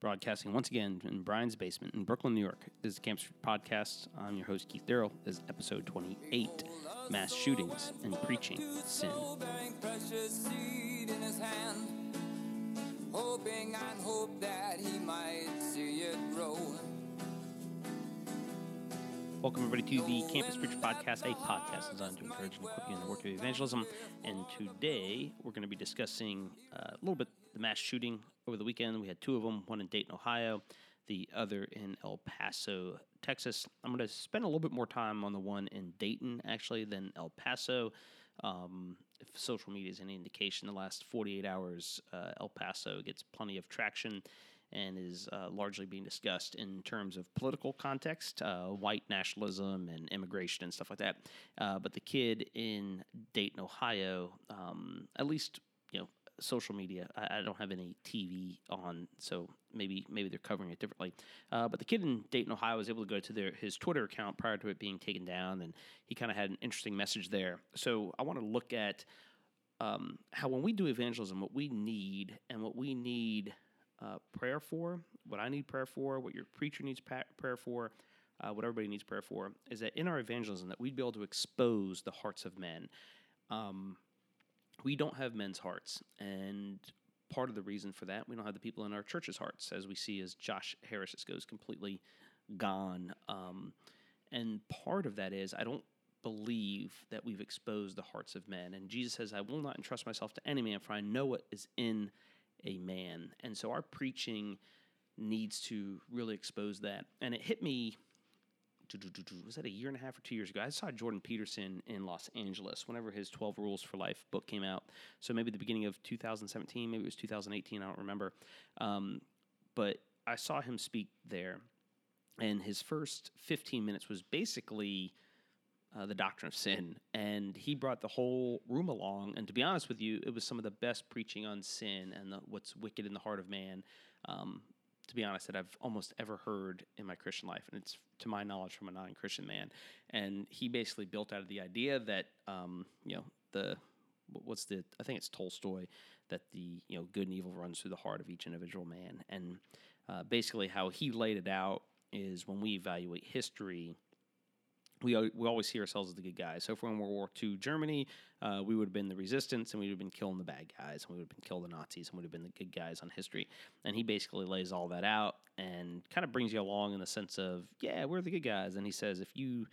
broadcasting once again in Brian's basement in Brooklyn, New York. This is the Campus Podcast. I'm your host, Keith Darrell. This is episode 28 Mass Shootings and Preaching Sin. Hoping and hope that he might see it grow. Welcome, everybody, to the Campus Preacher Podcast, a podcast designed to encourage and equip you in the work of evangelism. And today we're going to be discussing uh, a little bit the mass shooting over the weekend. We had two of them, one in Dayton, Ohio, the other in El Paso, Texas. I'm going to spend a little bit more time on the one in Dayton, actually, than El Paso. Um, if social media is any indication, the last 48 hours, uh, El Paso gets plenty of traction and is uh, largely being discussed in terms of political context, uh, white nationalism and immigration and stuff like that. Uh, but the kid in Dayton, Ohio, um, at least social media. I, I, don't have any TV on, so maybe maybe they're covering it differently. Uh, but the kid in Dayton, Ohio, was able to go to their his Twitter account prior to it being taken down, and he kind of had an interesting message there. So I want to look at um, how when we do evangelism, what we need and what we need uh, prayer for, what I need prayer for, what your preacher needs prayer for, uh, what everybody needs prayer for, is that in our evangelism that we'd be able to expose the hearts of men. Um, we don't have men's hearts, and part of the reason for that, we don't have the people in our church's hearts, as we see as Josh Harris goes completely gone. Um, and part of that is I don't believe that we've exposed the hearts of men. And Jesus says, I will not entrust myself to any man, for I know what is in a man. And so our preaching needs to really expose that. And it hit me was that a year and a half or two years ago? I saw Jordan Peterson in Los Angeles whenever his 12 Rules for Life book came out. So maybe the beginning of 2017, maybe it was 2018, I don't remember. Um, but I saw him speak there, and his first 15 minutes was basically uh, the doctrine of sin. And he brought the whole room along. And to be honest with you, it was some of the best preaching on sin and the, what's wicked in the heart of man, um, to be honest, that I've almost ever heard in my Christian life. And it's, to my knowledge, from a non Christian man. And he basically built out of the idea that, um, you know, the what's the I think it's Tolstoy that the you know good and evil runs through the heart of each individual man, and uh, basically how he laid it out is when we evaluate history, we, we always see ourselves as the good guys. So, if we're in World War II Germany, uh, we would have been the resistance and we would have been killing the bad guys and we would have been killing the Nazis and we would have been the good guys on history. And he basically lays all that out and kind of brings you along in the sense of, yeah, we're the good guys. And he says, if you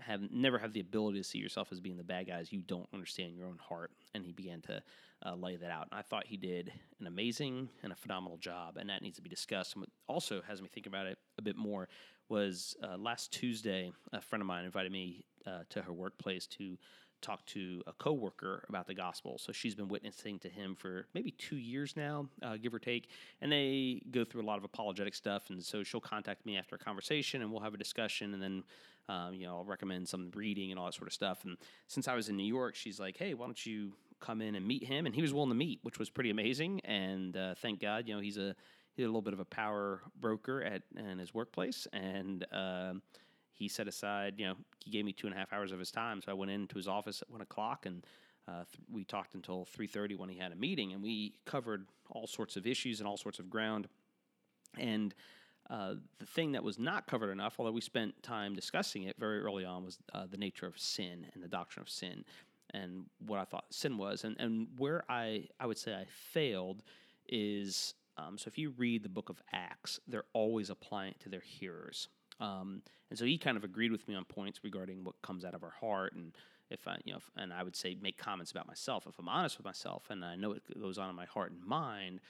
have never have the ability to see yourself as being the bad guys, you don't understand your own heart. And he began to uh, lay that out. And I thought he did an amazing and a phenomenal job, and that needs to be discussed. And also has me think about it a bit more was uh, last Tuesday, a friend of mine invited me uh, to her workplace to talk to a coworker about the gospel. So she's been witnessing to him for maybe two years now, uh, give or take. And they go through a lot of apologetic stuff. And so she'll contact me after a conversation, and we'll have a discussion. And then, um, you know, I'll recommend some reading and all that sort of stuff. And since I was in New York, she's like, "Hey, why don't you come in and meet him?" And he was willing to meet, which was pretty amazing. And uh, thank God, you know, he's a he's a little bit of a power broker at in his workplace, and. Uh, he set aside, you know, he gave me two and a half hours of his time. So I went into his office at one o'clock and uh, th- we talked until 3.30 when he had a meeting and we covered all sorts of issues and all sorts of ground. And uh, the thing that was not covered enough, although we spent time discussing it very early on, was uh, the nature of sin and the doctrine of sin and what I thought sin was. And, and where I, I would say I failed is um, so if you read the book of Acts, they're always applying it to their hearers. Um, and so he kind of agreed with me on points regarding what comes out of our heart, and if I, you know, and I would say make comments about myself. If I'm honest with myself, and I know it goes on in my heart and mind,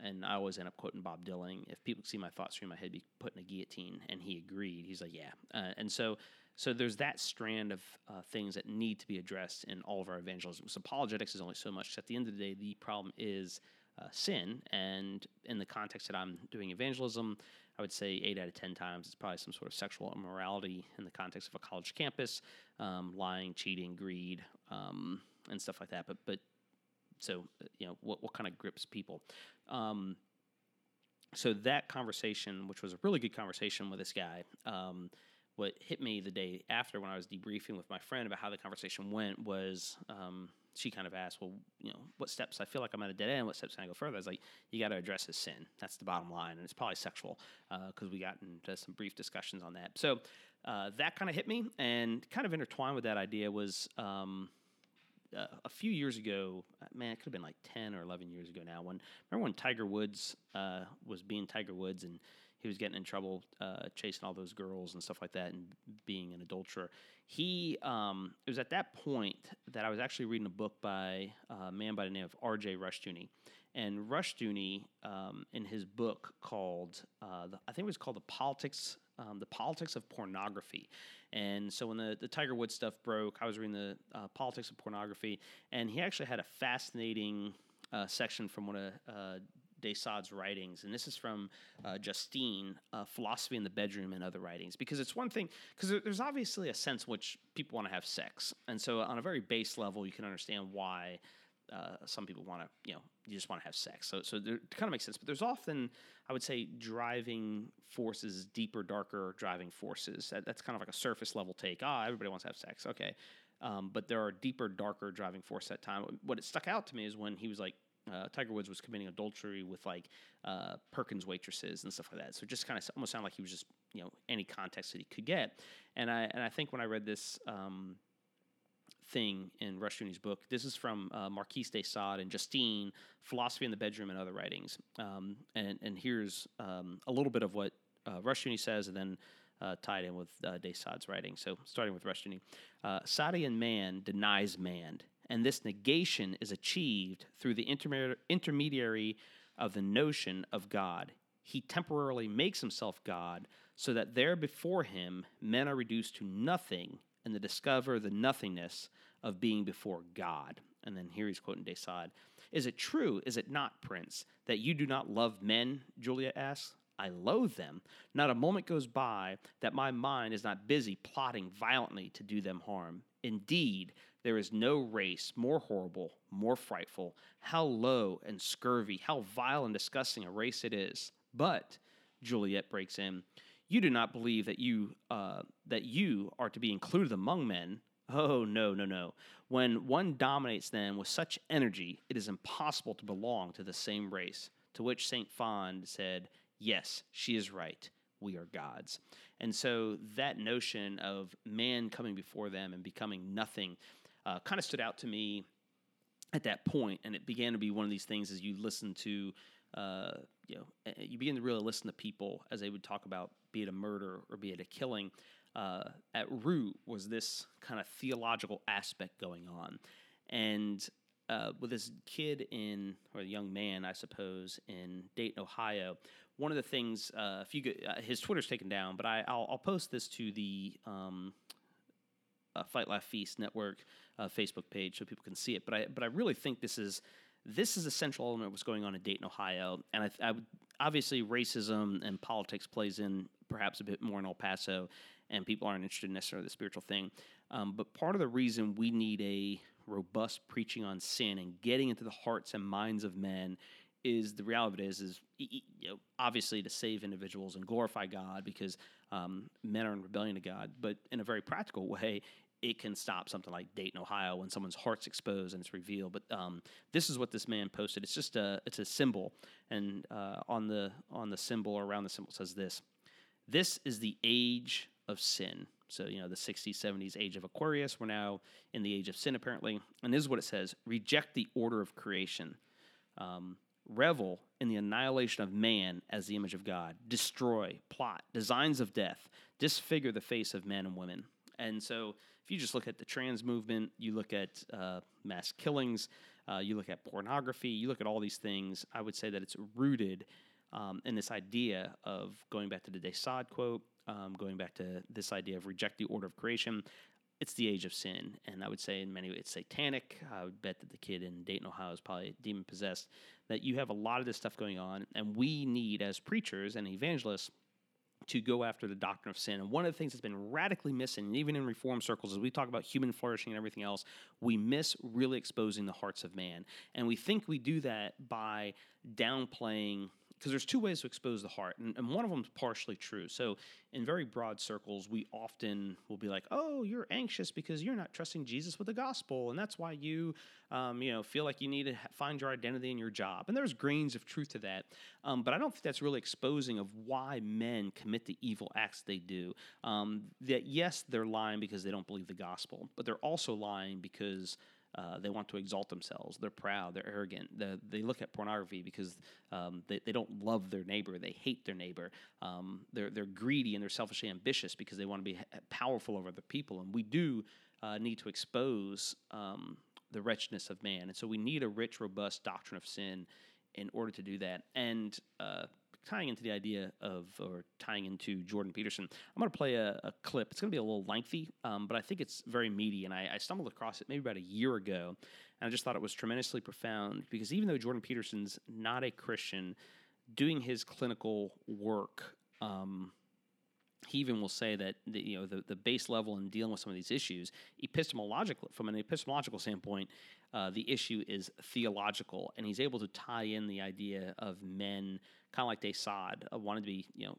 and I always end up quoting Bob Dylan. If people see my thoughts through my head, be put in a guillotine, and he agreed. He's like, yeah, uh, and so so there's that strand of uh, things that need to be addressed in all of our evangelism. So apologetics is only so much. At the end of the day, the problem is uh, sin. And in the context that I'm doing evangelism, I would say eight out of 10 times it's probably some sort of sexual immorality in the context of a college campus, um, lying, cheating, greed, um, and stuff like that. But, but so, you know, what, what kind of grips people? Um, so that conversation, which was a really good conversation with this guy, um, what hit me the day after when I was debriefing with my friend about how the conversation went was um, she kind of asked, well, you know, what steps I feel like I'm at a dead end. What steps can I go further? I was like, you got to address his sin. That's the bottom line, and it's probably sexual because uh, we got into some brief discussions on that. So uh, that kind of hit me, and kind of intertwined with that idea was. Um, uh, a few years ago, uh, man, it could have been like ten or eleven years ago now. When remember when Tiger Woods uh, was being Tiger Woods and he was getting in trouble uh, chasing all those girls and stuff like that and being an adulterer. He um, it was at that point that I was actually reading a book by a man by the name of R.J. Rushdoony. And Rushdoony, um, in his book called, uh, the, I think it was called the politics, um, the politics of pornography. And so when the, the Tiger Woods stuff broke, I was reading the uh, politics of pornography, and he actually had a fascinating uh, section from one of uh, de Sade's writings, and this is from uh, Justine, uh, Philosophy in the Bedroom and Other Writings, because it's one thing, because there's obviously a sense in which people want to have sex. And so, on a very base level, you can understand why uh, some people want to, you know, you just want to have sex. So, so there, it kind of makes sense. But there's often, I would say, driving forces, deeper, darker driving forces. That, that's kind of like a surface level take. Ah, everybody wants to have sex. Okay. Um, but there are deeper, darker driving force at time. What it stuck out to me is when he was like, uh, Tiger Woods was committing adultery with like uh, Perkins waitresses and stuff like that. So it just kind of almost sounded like he was just you know any context that he could get. And I and I think when I read this um, thing in Rushdoony's book, this is from uh, Marquis de Sade and Justine, Philosophy in the Bedroom and Other Writings. Um, and and here's um, a little bit of what uh, Rushdoony says, and then. Uh, tied in with uh, de Sade's writing. So, starting with Rushdoony, uh, Sadian man denies man and this negation is achieved through the intermediary of the notion of God. He temporarily makes himself God so that there before him men are reduced to nothing and they discover the nothingness of being before God. And then here he's quoting de Sade. Is it true, is it not, Prince, that you do not love men? Juliette asks. I loathe them. Not a moment goes by that my mind is not busy plotting violently to do them harm. Indeed, there is no race more horrible, more frightful. How low and scurvy, how vile and disgusting a race it is. But, Juliette breaks in, you do not believe that you uh, that you are to be included among men. Oh no, no, no. When one dominates them with such energy, it is impossible to belong to the same race. To which Saint Fond said, Yes, she is right. We are gods. And so that notion of man coming before them and becoming nothing uh, kind of stood out to me at that point, and it began to be one of these things as you listen to, uh, you know, you begin to really listen to people as they would talk about, be it a murder or be it a killing. Uh, at root was this kind of theological aspect going on, and uh, with this kid in or a young man, I suppose, in Dayton, Ohio. One of the things, uh, if you get, uh, his Twitter's taken down, but I, will post this to the um, uh, Fight Laugh Feast Network uh, Facebook page so people can see it. But I but I really think this is this is a central element of what's going on in Dayton, Ohio, and I, I would, obviously racism and politics plays in perhaps a bit more in El Paso, and people aren't interested in necessarily the spiritual thing. Um, but part of the reason we need a robust preaching on sin and getting into the hearts and minds of men is the reality of it is is you know, obviously to save individuals and glorify God because um, men are in rebellion to God, but in a very practical way, it can stop something like Dayton, Ohio, when someone's heart's exposed and it's revealed. But um, this is what this man posted. It's just a it's a symbol, and uh, on the on the symbol or around the symbol says this: "This is the age of sin." So you know the 60s, 70s age of Aquarius. We're now in the age of sin, apparently. And this is what it says: "Reject the order of creation." Um, revel in the annihilation of man as the image of God, destroy, plot, designs of death, disfigure the face of men and women. And so if you just look at the trans movement, you look at uh, mass killings, uh, you look at pornography, you look at all these things, I would say that it's rooted um, in this idea of going back to the de Sade quote, um, going back to this idea of reject the order of creation. It's the age of sin, and I would say in many ways it's satanic. I would bet that the kid in Dayton, Ohio, is probably demon possessed. That you have a lot of this stuff going on, and we need, as preachers and evangelists, to go after the doctrine of sin. And one of the things that's been radically missing, even in reform circles, as we talk about human flourishing and everything else, we miss really exposing the hearts of man. And we think we do that by downplaying because there's two ways to expose the heart, and, and one of them is partially true. So, in very broad circles, we often will be like, "Oh, you're anxious because you're not trusting Jesus with the gospel, and that's why you, um, you know, feel like you need to find your identity in your job." And there's grains of truth to that, um, but I don't think that's really exposing of why men commit the evil acts they do. Um, that yes, they're lying because they don't believe the gospel, but they're also lying because uh, they want to exalt themselves. They're proud. They're arrogant. They, they look at pornography because um, they, they don't love their neighbor. They hate their neighbor. Um, they're, they're greedy and they're selfishly ambitious because they want to be powerful over other people. And we do uh, need to expose um, the wretchedness of man. And so we need a rich, robust doctrine of sin in order to do that. And uh, tying into the idea of, or tying into Jordan Peterson, I'm going to play a, a, clip. It's going to be a little lengthy, um, but I think it's very meaty. And I, I, stumbled across it maybe about a year ago, and I just thought it was tremendously profound because even though Jordan Peterson's not a Christian, doing his clinical work, um, he even will say that the, you know the, the base level in dealing with some of these issues, epistemological from an epistemological standpoint, uh, the issue is theological, and he's able to tie in the idea of men kind of like de Sade, uh, to be, you know,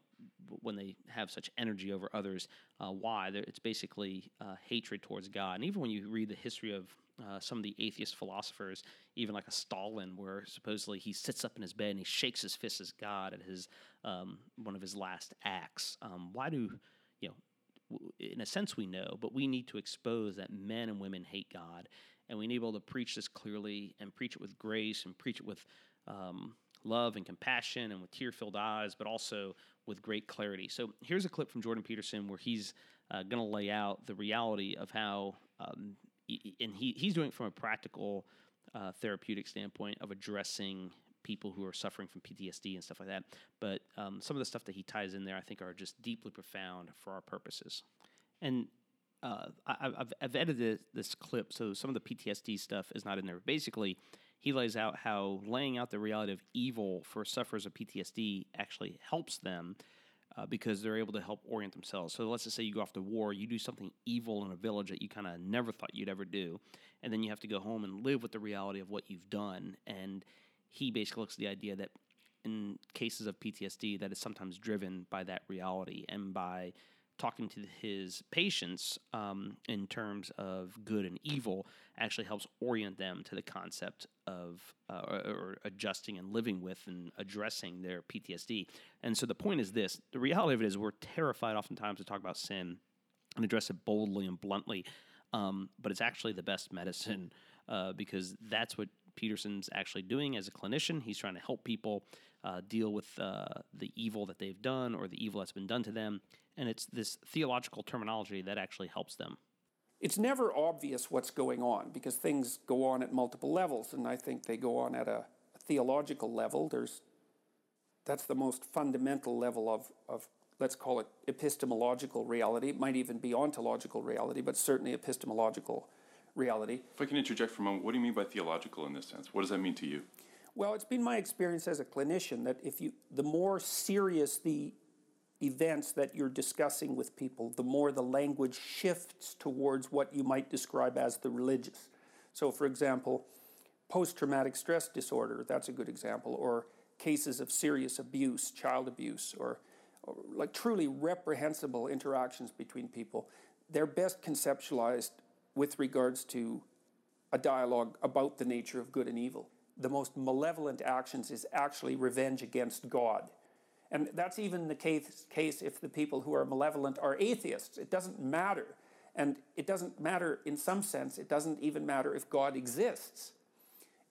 when they have such energy over others, uh, why? They're, it's basically uh, hatred towards God. And even when you read the history of uh, some of the atheist philosophers, even like a Stalin, where supposedly he sits up in his bed and he shakes his fist at God at his um, one of his last acts. Um, why do you know? In a sense, we know, but we need to expose that men and women hate God, and we need to be able to preach this clearly and preach it with grace and preach it with um, love and compassion and with tear filled eyes, but also with great clarity. So here's a clip from Jordan Peterson where he's uh, going to lay out the reality of how, um, and he, he's doing it from a practical uh, therapeutic standpoint of addressing people who are suffering from PTSD and stuff like that. But um, some of the stuff that he ties in there, I think, are just deeply profound for our purposes. And uh, I, have I've edited this clip, so some of the PTSD stuff is not in there. Basically, he lays out how laying out the reality of evil for sufferers of PTSD actually helps them uh, because they're able to help orient themselves. So let's just say you go off to war, you do something evil in a village that you kind of never thought you'd ever do, and then you have to go home and live with the reality of what you've done. And he basically looks at the idea that in cases of PTSD, that is sometimes driven by that reality and by talking to his patients um, in terms of good and evil actually helps orient them to the concept of uh, or, or, adjusting and living with and addressing their PTSD. And so the point is this: the reality of it is we're terrified oftentimes to talk about sin and address it boldly and bluntly, um, but it's actually the best medicine uh, because that's what Peterson's actually doing as a clinician. He's trying to help people uh, deal with uh, the evil that they've done or the evil that's been done to them and it's this theological terminology that actually helps them. It's never obvious what's going on because things go on at multiple levels, and I think they go on at a, a theological level. There's that's the most fundamental level of, of let's call it epistemological reality. It might even be ontological reality, but certainly epistemological reality. If I can interject for a moment, what do you mean by theological in this sense? What does that mean to you? Well, it's been my experience as a clinician that if you the more serious the events that you're discussing with people, the more the language shifts towards what you might describe as the religious. So, for example, post traumatic stress disorder, that's a good example, or cases of serious abuse, child abuse, or, or like truly reprehensible interactions between people, they're best conceptualized with regards to a dialogue about the nature of good and evil. The most malevolent actions is actually revenge against God and that's even the case, case if the people who are malevolent are atheists. It doesn't matter. And it doesn't matter in some sense, it doesn't even matter if God exists.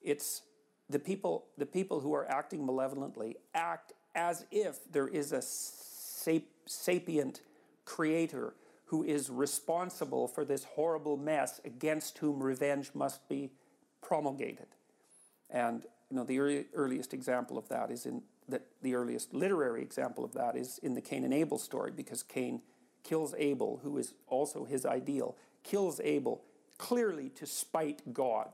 It's the people, the people who are acting malevolently act as if there is a sap- sapient creator who is responsible for this horrible mess against whom revenge must be promulgated. And you know, the earliest example of that is in that the earliest literary example of that is in the Cain and Abel story, because Cain kills Abel, who is also his ideal, kills Abel clearly to spite God,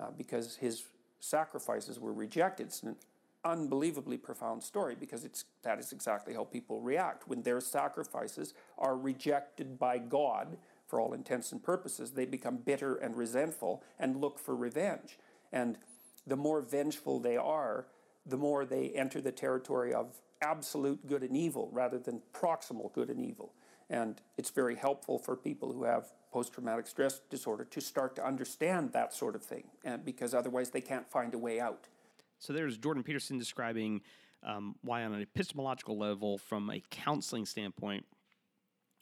uh, because his sacrifices were rejected. It's an unbelievably profound story because it's that is exactly how people react when their sacrifices are rejected by God for all intents and purposes they become bitter and resentful and look for revenge and the more vengeful they are the more they enter the territory of absolute good and evil rather than proximal good and evil. And it's very helpful for people who have post traumatic stress disorder to start to understand that sort of thing, and because otherwise they can't find a way out. So there's Jordan Peterson describing um, why, on an epistemological level, from a counseling standpoint,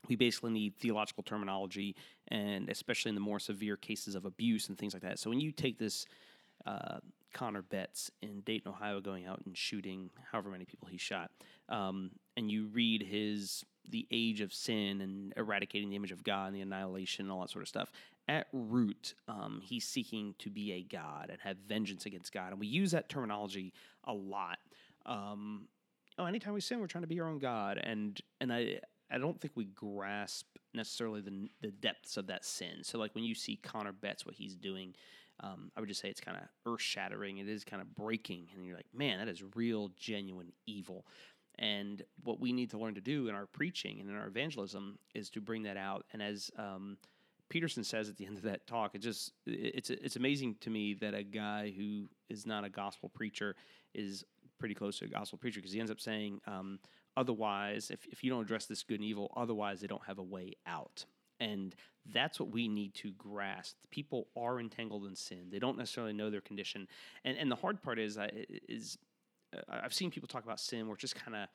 we basically need theological terminology, and especially in the more severe cases of abuse and things like that. So when you take this uh, Connor Betts in Dayton, Ohio, going out and shooting however many people he shot, um, and you read his the age of sin and eradicating the image of God and the annihilation and all that sort of stuff. At root, um, he's seeking to be a God and have vengeance against God, and we use that terminology a lot. Um, oh, anytime we sin, we're trying to be our own God, and and I I don't think we grasp necessarily the the depths of that sin. So like when you see Connor Betts, what he's doing. Um, I would just say it's kind of earth shattering. It is kind of breaking, and you're like, man, that is real, genuine evil. And what we need to learn to do in our preaching and in our evangelism is to bring that out. And as um, Peterson says at the end of that talk, it just it's it's amazing to me that a guy who is not a gospel preacher is pretty close to a gospel preacher because he ends up saying, um, otherwise, if, if you don't address this good and evil, otherwise they don't have a way out. And that's what we need to grasp. People are entangled in sin. They don't necessarily know their condition. And and the hard part is is I've seen people talk about sin where it's just kind of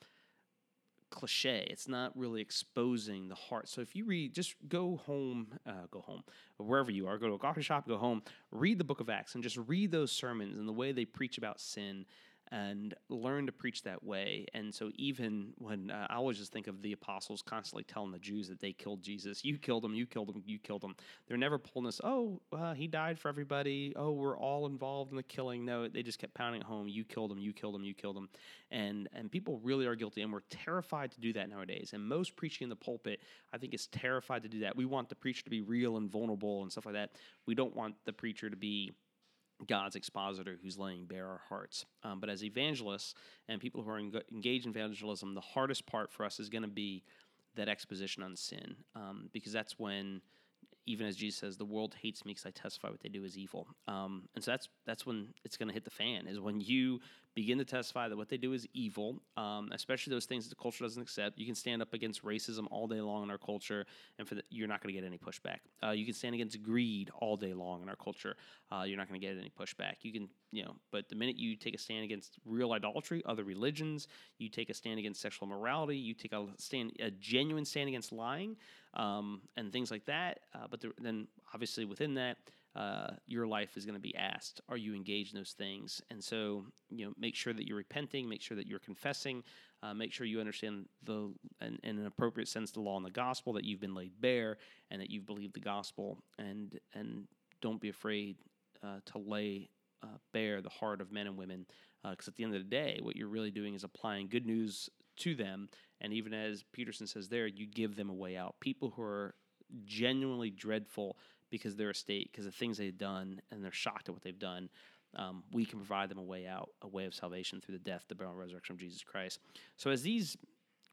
cliche. It's not really exposing the heart. So if you read, just go home, uh, go home, wherever you are, go to a coffee shop, go home, read the book of Acts, and just read those sermons and the way they preach about sin and learn to preach that way. And so, even when uh, I always just think of the apostles constantly telling the Jews that they killed Jesus, you killed him, you killed him, you killed him. They're never pulling this, oh, uh, he died for everybody. Oh, we're all involved in the killing. No, they just kept pounding home. You killed him, you killed him, you killed him. And, and people really are guilty. And we're terrified to do that nowadays. And most preaching in the pulpit, I think, is terrified to do that. We want the preacher to be real and vulnerable and stuff like that. We don't want the preacher to be God's expositor who's laying bare our hearts. Um, but as evangelists and people who are en- engaged in evangelism, the hardest part for us is going to be that exposition on sin, um, because that's when, even as Jesus says, the world hates me because I testify what they do is evil. Um, and so that's that's when it's going to hit the fan. Is when you begin to testify that what they do is evil, um, especially those things that the culture doesn't accept. You can stand up against racism all day long in our culture, and for the, you're not going to get any pushback. Uh, you can stand against greed all day long in our culture. Uh, you're not going to get any pushback. You can, you know, but the minute you take a stand against real idolatry, other religions, you take a stand against sexual morality, you take a stand, a genuine stand against lying, um, and things like that. Uh, but the, then, obviously, within that uh, your life is going to be asked. Are you engaged in those things? And so, you know, make sure that you're repenting, make sure that you're confessing, uh, make sure you understand the, in, in, an appropriate sense, the law and the gospel, that you've been laid bare and that you've believed the gospel. And, and don't be afraid uh, to lay uh, bare the heart of men and women. Because uh, at the end of the day, what you're really doing is applying good news to them. And even as Peterson says there, you give them a way out. People who are genuinely dreadful because they're a state, because of things they've done, and they're shocked at what they've done. Um, we can provide them a way out, a way of salvation through the death, the burial, and resurrection of Jesus Christ. So as these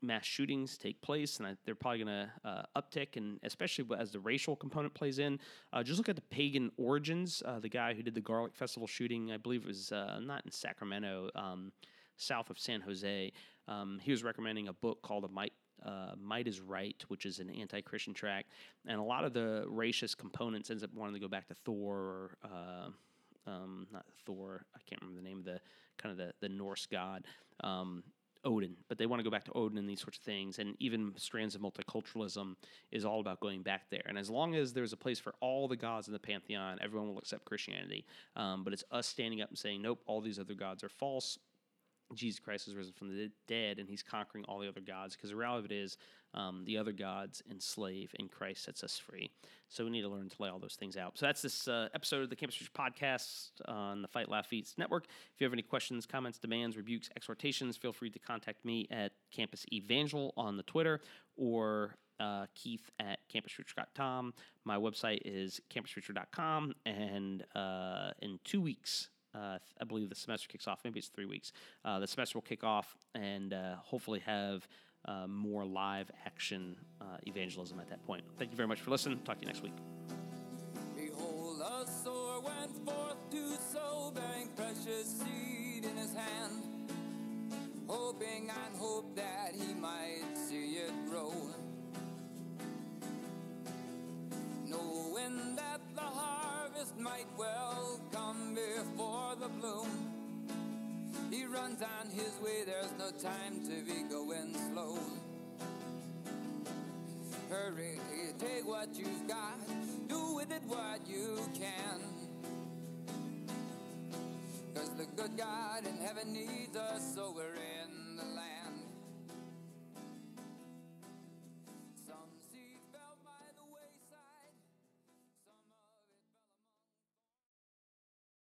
mass shootings take place, and I, they're probably going to uh, uptick, and especially as the racial component plays in. Uh, just look at the pagan origins. Uh, the guy who did the Garlic Festival shooting, I believe it was uh, not in Sacramento, um, south of San Jose. Um, he was recommending a book called "A Might uh, Might is Right, which is an anti Christian track. And a lot of the racist components ends up wanting to go back to Thor or. Uh, um, not Thor. I can't remember the name of the kind of the, the Norse god. Um, Odin, but they want to go back to Odin and these sorts of things. And even strands of multiculturalism is all about going back there. And as long as there's a place for all the gods in the pantheon, everyone will accept Christianity. Um, but it's us standing up and saying, nope, all these other gods are false. Jesus Christ has risen from the dead and he's conquering all the other gods because the reality of it is um, the other gods enslave and Christ sets us free. So we need to learn to lay all those things out. So that's this uh, episode of the Campus Preach podcast on the Fight Laugh Network. If you have any questions, comments, demands, rebukes, exhortations, feel free to contact me at Campus Evangel on the Twitter or uh, Keith at campuspreacher.com. My website is campuspreacher.com. And uh, in two weeks, uh, I believe the semester kicks off. Maybe it's three weeks. Uh, the semester will kick off and uh, hopefully have uh, more live action uh, evangelism at that point. Thank you very much for listening. Talk to you next week. went forth to sow, bearing precious seed in his hand, hoping and hope that he might see He runs on his way, there's no time to be going slow. Hurry, take what you've got, do with it what you can. Cause the good God in heaven needs us, so we're in.